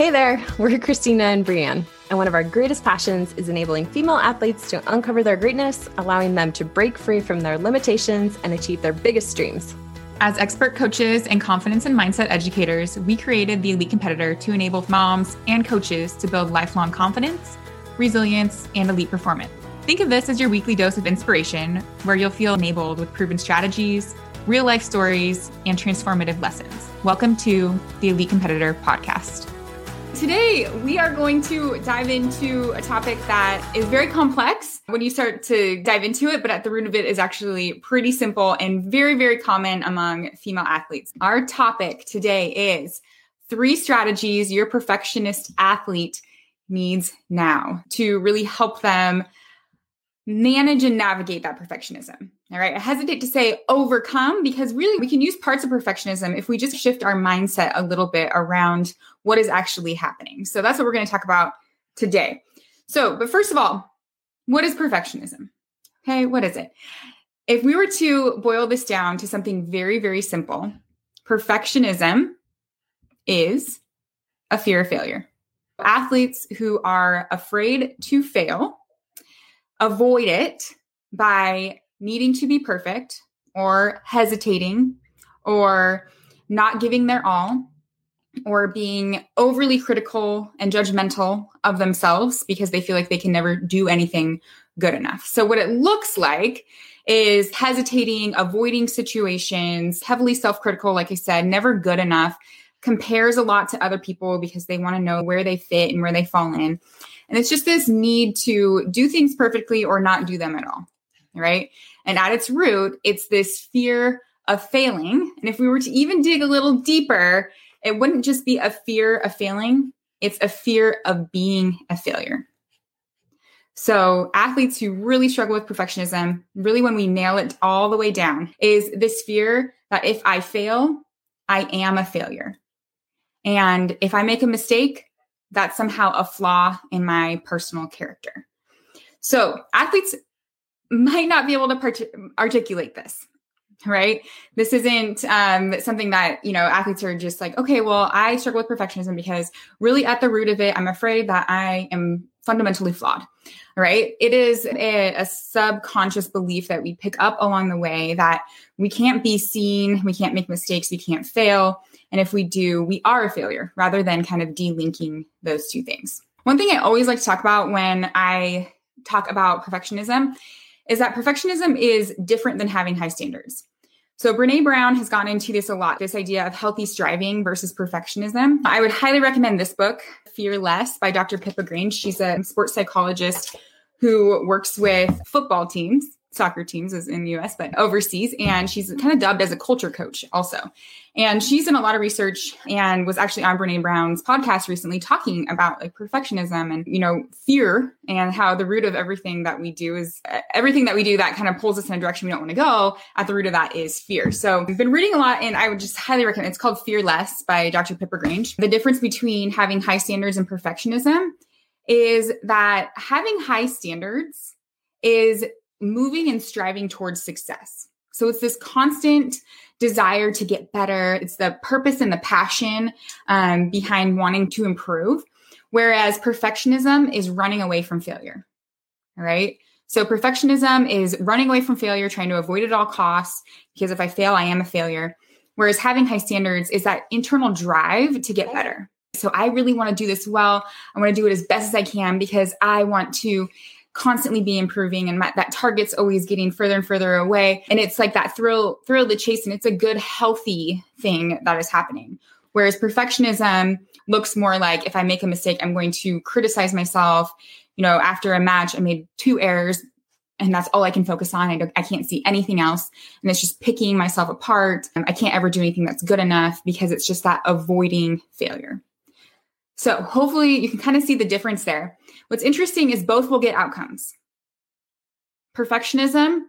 Hey there, we're Christina and Brianne, and one of our greatest passions is enabling female athletes to uncover their greatness, allowing them to break free from their limitations and achieve their biggest dreams. As expert coaches and confidence and mindset educators, we created the Elite Competitor to enable moms and coaches to build lifelong confidence, resilience, and elite performance. Think of this as your weekly dose of inspiration, where you'll feel enabled with proven strategies, real life stories, and transformative lessons. Welcome to the Elite Competitor podcast. Today, we are going to dive into a topic that is very complex when you start to dive into it, but at the root of it is actually pretty simple and very, very common among female athletes. Our topic today is three strategies your perfectionist athlete needs now to really help them manage and navigate that perfectionism. All right. I hesitate to say overcome because really we can use parts of perfectionism if we just shift our mindset a little bit around what is actually happening. So that's what we're going to talk about today. So, but first of all, what is perfectionism? Okay. What is it? If we were to boil this down to something very, very simple, perfectionism is a fear of failure. Athletes who are afraid to fail avoid it by needing to be perfect or hesitating or not giving their all or being overly critical and judgmental of themselves because they feel like they can never do anything good enough. So, what it looks like is hesitating, avoiding situations, heavily self critical, like I said, never good enough, compares a lot to other people because they want to know where they fit and where they fall in. And it's just this need to do things perfectly or not do them at all. Right. And at its root, it's this fear of failing. And if we were to even dig a little deeper, it wouldn't just be a fear of failing, it's a fear of being a failure. So, athletes who really struggle with perfectionism, really when we nail it all the way down, is this fear that if I fail, I am a failure. And if I make a mistake, that's somehow a flaw in my personal character. So, athletes might not be able to part- articulate this right? This isn't um, something that you know athletes are just like okay well i struggle with perfectionism because really at the root of it i'm afraid that i am fundamentally flawed right? It is a, a subconscious belief that we pick up along the way that we can't be seen we can't make mistakes we can't fail and if we do we are a failure rather than kind of delinking those two things. One thing i always like to talk about when i talk about perfectionism is that perfectionism is different than having high standards. So Brene Brown has gone into this a lot, this idea of healthy striving versus perfectionism. I would highly recommend this book, Fear Less by Dr. Pippa Grange. She's a sports psychologist who works with football teams soccer teams is in the US, but overseas. And she's kind of dubbed as a culture coach also. And she's done a lot of research and was actually on Brene Brown's podcast recently talking about like perfectionism and, you know, fear and how the root of everything that we do is everything that we do that kind of pulls us in a direction we don't want to go. At the root of that is fear. So I've been reading a lot and I would just highly recommend it's called Fear Less by Dr. Pippa Grange. The difference between having high standards and perfectionism is that having high standards is moving and striving towards success. So it's this constant desire to get better. It's the purpose and the passion um, behind wanting to improve. Whereas perfectionism is running away from failure. All right. So perfectionism is running away from failure, trying to avoid at all costs, because if I fail, I am a failure. Whereas having high standards is that internal drive to get better. So I really want to do this well. I want to do it as best as I can because I want to constantly be improving and my, that target's always getting further and further away. And it's like that thrill thrill the chase and it's a good healthy thing that is happening. Whereas perfectionism looks more like if i make a mistake i'm going to criticize myself. You know after a match i made two errors and that's all i can focus on. I, don't, I can't see anything else. And it's just picking myself apart. I can't ever do anything that's good enough because it's just that avoiding failure so hopefully you can kind of see the difference there. What's interesting is both will get outcomes. Perfectionism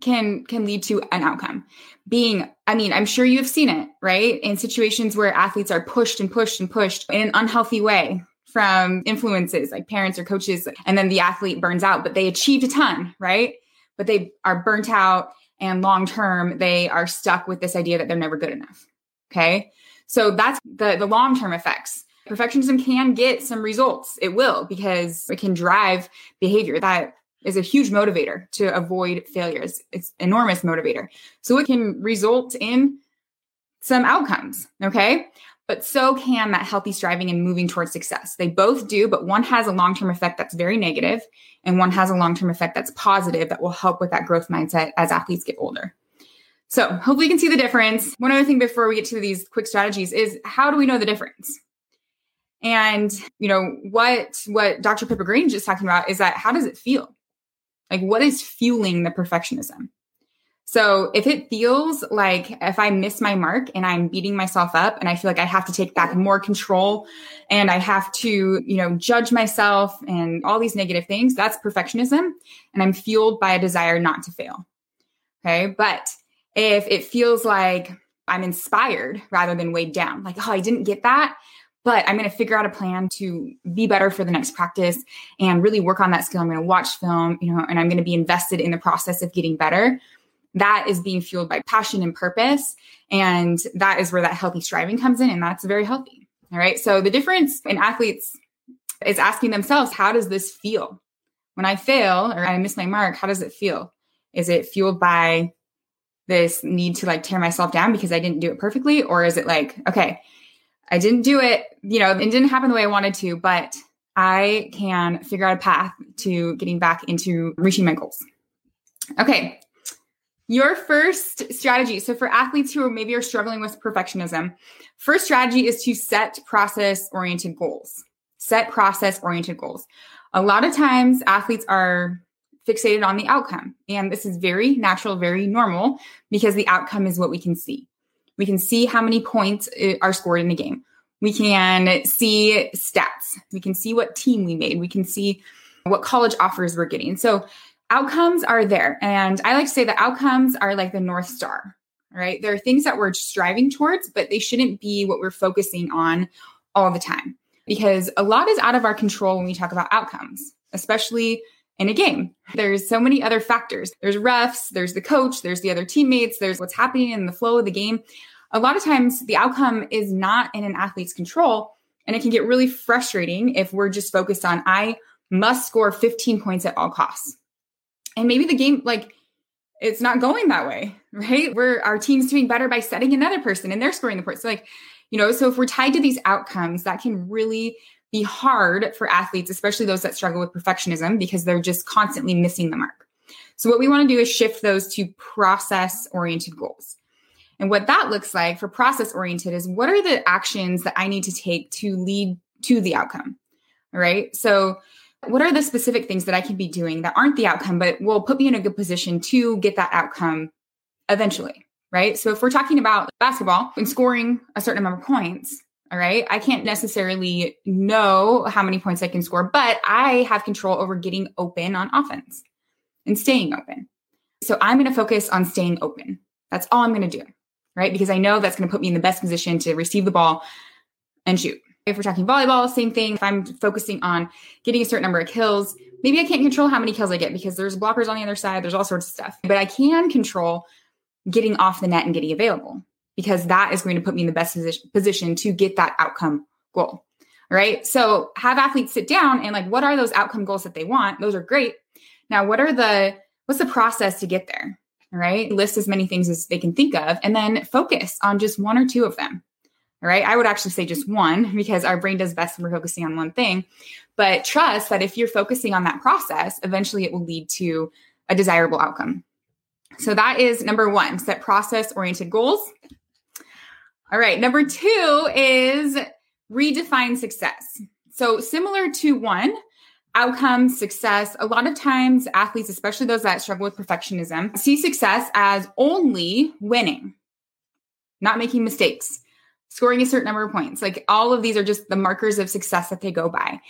can can lead to an outcome. Being, I mean, I'm sure you've seen it, right? In situations where athletes are pushed and pushed and pushed in an unhealthy way from influences like parents or coaches, and then the athlete burns out, but they achieved a ton, right? But they are burnt out and long term, they are stuck with this idea that they're never good enough. Okay. So that's the, the long term effects perfectionism can get some results. It will because it can drive behavior that is a huge motivator to avoid failures. It's enormous motivator. So it can result in some outcomes, okay? But so can that healthy striving and moving towards success. They both do, but one has a long-term effect that's very negative and one has a long-term effect that's positive that will help with that growth mindset as athletes get older. So hopefully you can see the difference. One other thing before we get to these quick strategies is how do we know the difference? And, you know, what what Dr. Pippa Grange is talking about is that how does it feel? Like what is fueling the perfectionism? So if it feels like if I miss my mark and I'm beating myself up and I feel like I have to take back more control and I have to, you know, judge myself and all these negative things, that's perfectionism. And I'm fueled by a desire not to fail. Okay. But if it feels like I'm inspired rather than weighed down, like, oh, I didn't get that but I'm going to figure out a plan to be better for the next practice and really work on that skill. I'm going to watch film, you know, and I'm going to be invested in the process of getting better. That is being fueled by passion and purpose. And that is where that healthy striving comes in. And that's very healthy. All right. So the difference in athletes is asking themselves, how does this feel? When I fail or I miss my mark, how does it feel? Is it fueled by this need to like tear myself down because I didn't do it perfectly? Or is it like, okay, I didn't do it, you know, it didn't happen the way I wanted to, but I can figure out a path to getting back into reaching my goals. Okay. Your first strategy. So for athletes who are maybe are struggling with perfectionism, first strategy is to set process oriented goals. Set process oriented goals. A lot of times athletes are fixated on the outcome. And this is very natural, very normal because the outcome is what we can see. We can see how many points uh, are scored in a game. We can see stats. We can see what team we made. We can see what college offers we're getting. So outcomes are there. And I like to say that outcomes are like the North Star, right? There are things that we're striving towards, but they shouldn't be what we're focusing on all the time because a lot is out of our control when we talk about outcomes, especially in a game. There's so many other factors. There's refs, there's the coach, there's the other teammates, there's what's happening in the flow of the game a lot of times the outcome is not in an athlete's control. And it can get really frustrating if we're just focused on, I must score 15 points at all costs. And maybe the game, like, it's not going that way, right? We're our team's doing better by setting another person and they're scoring the points. So, like, you know, so if we're tied to these outcomes, that can really be hard for athletes, especially those that struggle with perfectionism, because they're just constantly missing the mark. So, what we want to do is shift those to process oriented goals. And what that looks like for process oriented is what are the actions that I need to take to lead to the outcome? All right. So, what are the specific things that I can be doing that aren't the outcome, but will put me in a good position to get that outcome eventually? Right. So, if we're talking about basketball and scoring a certain number of points, all right, I can't necessarily know how many points I can score, but I have control over getting open on offense and staying open. So, I'm going to focus on staying open. That's all I'm going to do right? Because I know that's going to put me in the best position to receive the ball and shoot. If we're talking volleyball, same thing. If I'm focusing on getting a certain number of kills, maybe I can't control how many kills I get because there's blockers on the other side, there's all sorts of stuff. But I can control getting off the net and getting available because that is going to put me in the best position to get that outcome goal. Right. So have athletes sit down and like, what are those outcome goals that they want? Those are great. Now, what are the, what's the process to get there? Right. List as many things as they can think of and then focus on just one or two of them. All right. I would actually say just one because our brain does best when we're focusing on one thing. But trust that if you're focusing on that process, eventually it will lead to a desirable outcome. So that is number one set process oriented goals. All right. Number two is redefine success. So, similar to one, outcome, success, a lot of times athletes, especially those that struggle with perfectionism, see success as only winning, not making mistakes, scoring a certain number of points. Like all of these are just the markers of success that they go by.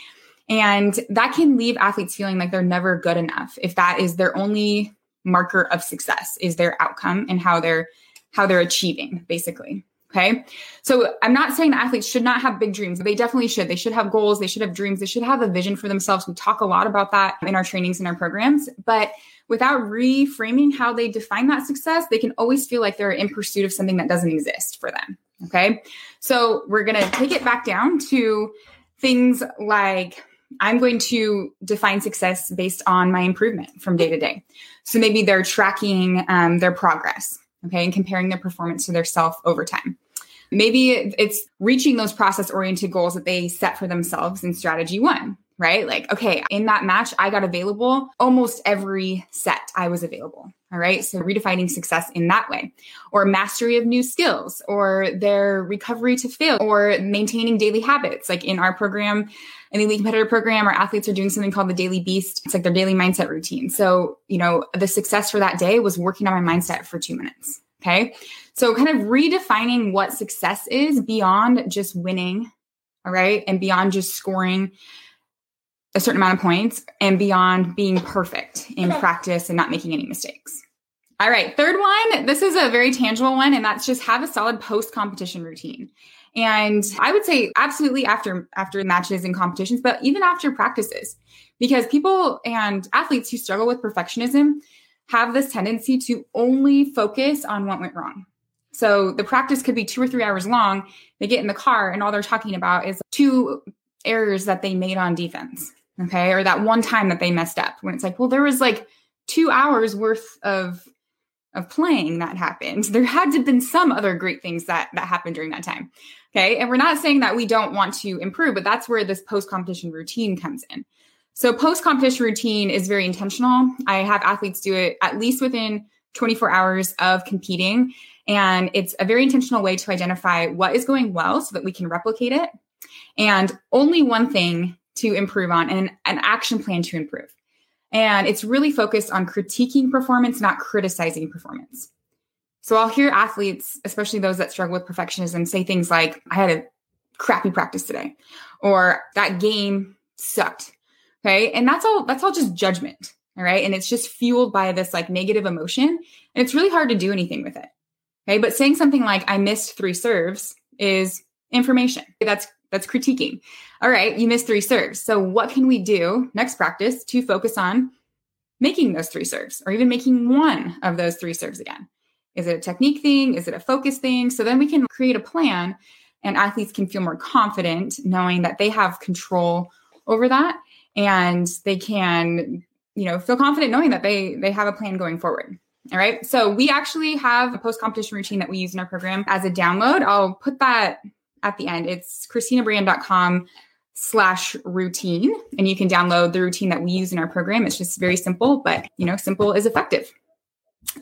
And that can leave athletes feeling like they're never good enough if that is their only marker of success is their outcome and how they're how they're achieving basically. Okay. So I'm not saying athletes should not have big dreams. They definitely should. They should have goals. They should have dreams. They should have a vision for themselves. We talk a lot about that in our trainings and our programs. But without reframing how they define that success, they can always feel like they're in pursuit of something that doesn't exist for them. Okay. So we're going to take it back down to things like I'm going to define success based on my improvement from day to day. So maybe they're tracking um, their progress okay, and comparing their performance to their self over time. Maybe it's reaching those process oriented goals that they set for themselves in strategy one, right? Like, okay, in that match, I got available almost every set I was available. All right. So redefining success in that way, or mastery of new skills, or their recovery to fail, or maintaining daily habits. Like in our program, in the elite competitor program, our athletes are doing something called the daily beast. It's like their daily mindset routine. So, you know, the success for that day was working on my mindset for two minutes. Okay. So kind of redefining what success is beyond just winning. All right. And beyond just scoring a certain amount of points and beyond being perfect in practice and not making any mistakes. All right, third one. This is a very tangible one, and that's just have a solid post competition routine. And I would say absolutely after after matches and competitions, but even after practices, because people and athletes who struggle with perfectionism have this tendency to only focus on what went wrong. So the practice could be two or three hours long. They get in the car and all they're talking about is two errors that they made on defense okay or that one time that they messed up when it's like well there was like two hours worth of of playing that happened there had to have been some other great things that that happened during that time okay and we're not saying that we don't want to improve but that's where this post competition routine comes in so post competition routine is very intentional i have athletes do it at least within 24 hours of competing and it's a very intentional way to identify what is going well so that we can replicate it and only one thing to improve on and an action plan to improve. And it's really focused on critiquing performance, not criticizing performance. So I'll hear athletes, especially those that struggle with perfectionism, say things like, I had a crappy practice today, or that game sucked. Okay. And that's all, that's all just judgment. All right. And it's just fueled by this like negative emotion. And it's really hard to do anything with it. Okay. But saying something like, I missed three serves is information. That's that's critiquing. All right, you missed three serves. So, what can we do next practice to focus on making those three serves or even making one of those three serves again? Is it a technique thing? Is it a focus thing? So then we can create a plan and athletes can feel more confident knowing that they have control over that and they can, you know, feel confident knowing that they they have a plan going forward. All right. So we actually have a post competition routine that we use in our program as a download. I'll put that at the end. It's christinabryan.com slash routine. And you can download the routine that we use in our program. It's just very simple, but you know, simple is effective.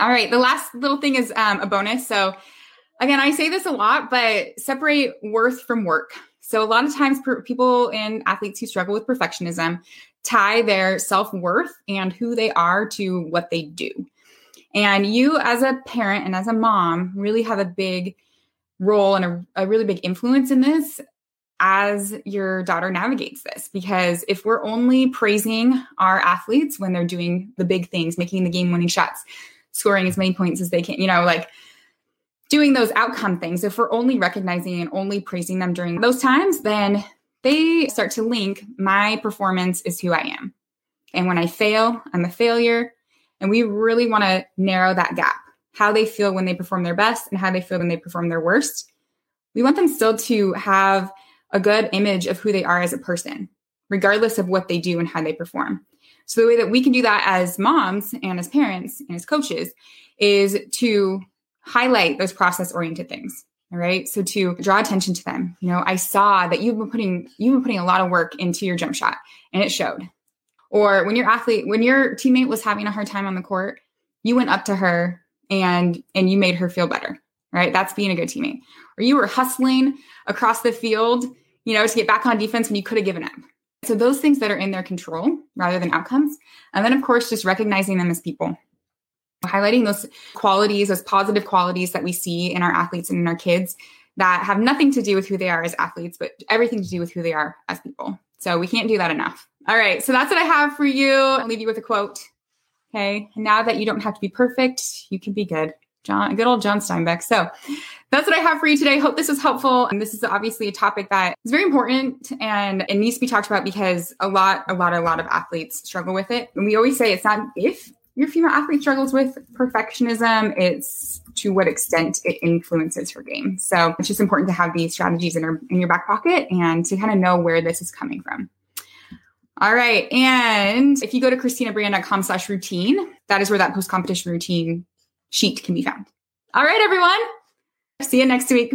All right. The last little thing is um, a bonus. So again, I say this a lot, but separate worth from work. So a lot of times per- people and athletes who struggle with perfectionism tie their self-worth and who they are to what they do. And you as a parent and as a mom really have a big role and a, a really big influence in this as your daughter navigates this because if we're only praising our athletes when they're doing the big things making the game winning shots scoring as many points as they can you know like doing those outcome things if we're only recognizing and only praising them during those times then they start to link my performance is who i am and when i fail i'm a failure and we really want to narrow that gap how they feel when they perform their best and how they feel when they perform their worst. We want them still to have a good image of who they are as a person, regardless of what they do and how they perform. So, the way that we can do that as moms and as parents and as coaches is to highlight those process oriented things. All right. So to draw attention to them, you know, I saw that you've been putting you've been putting a lot of work into your jump shot and it showed. Or when your athlete, when your teammate was having a hard time on the court, you went up to her and and you made her feel better. Right. That's being a good teammate. Or you were hustling across the field, you know, to get back on defense when you could have given up. So those things that are in their control rather than outcomes. And then of course just recognizing them as people highlighting those qualities, those positive qualities that we see in our athletes and in our kids that have nothing to do with who they are as athletes, but everything to do with who they are as people. So we can't do that enough. All right. So that's what I have for you. I'll leave you with a quote. Okay. Now that you don't have to be perfect, you can be good. John, good old John Steinbeck. So that's what I have for you today. Hope this was helpful. And this is obviously a topic that is very important and it needs to be talked about because a lot, a lot, a lot of athletes struggle with it. And we always say it's not if your female athlete struggles with perfectionism, it's to what extent it influences her game. So it's just important to have these strategies in, her, in your back pocket and to kind of know where this is coming from. All right. And if you go to christinabryan.com slash routine, that is where that post competition routine sheet can be found. All right, everyone. See you next week.